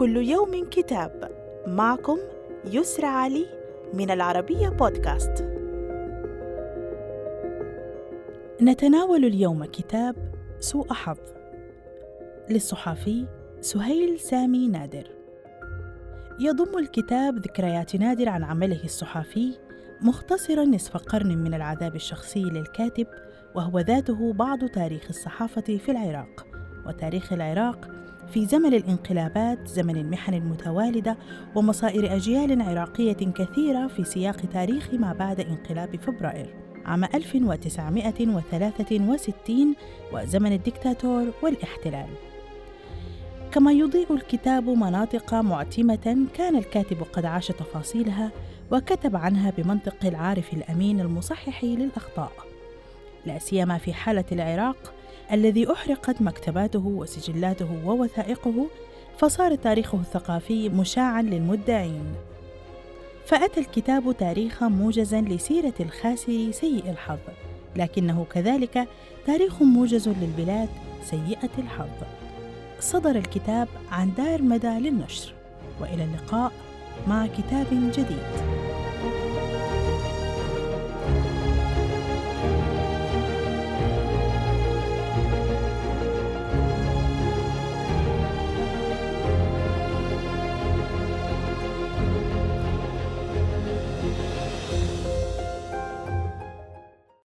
كل يوم كتاب. معكم يسرى علي من العربية بودكاست. نتناول اليوم كتاب سوء حظ. للصحفي سهيل سامي نادر. يضم الكتاب ذكريات نادر عن عمله الصحفي مختصرا نصف قرن من العذاب الشخصي للكاتب وهو ذاته بعض تاريخ الصحافة في العراق. وتاريخ العراق في زمن الانقلابات زمن المحن المتوالدة ومصائر أجيال عراقية كثيرة في سياق تاريخ ما بعد انقلاب فبراير عام 1963 وزمن الدكتاتور والاحتلال. كما يضيء الكتاب مناطق معتمة كان الكاتب قد عاش تفاصيلها وكتب عنها بمنطق العارف الأمين المصحح للأخطاء. لا سيما في حالة العراق الذي أحرقت مكتباته وسجلاته ووثائقه فصار تاريخه الثقافي مشاعا للمدعين. فأتى الكتاب تاريخا موجزا لسيرة الخاسر سيء الحظ لكنه كذلك تاريخ موجز للبلاد سيئة الحظ. صدر الكتاب عن دار مدى للنشر وإلى اللقاء مع كتاب جديد.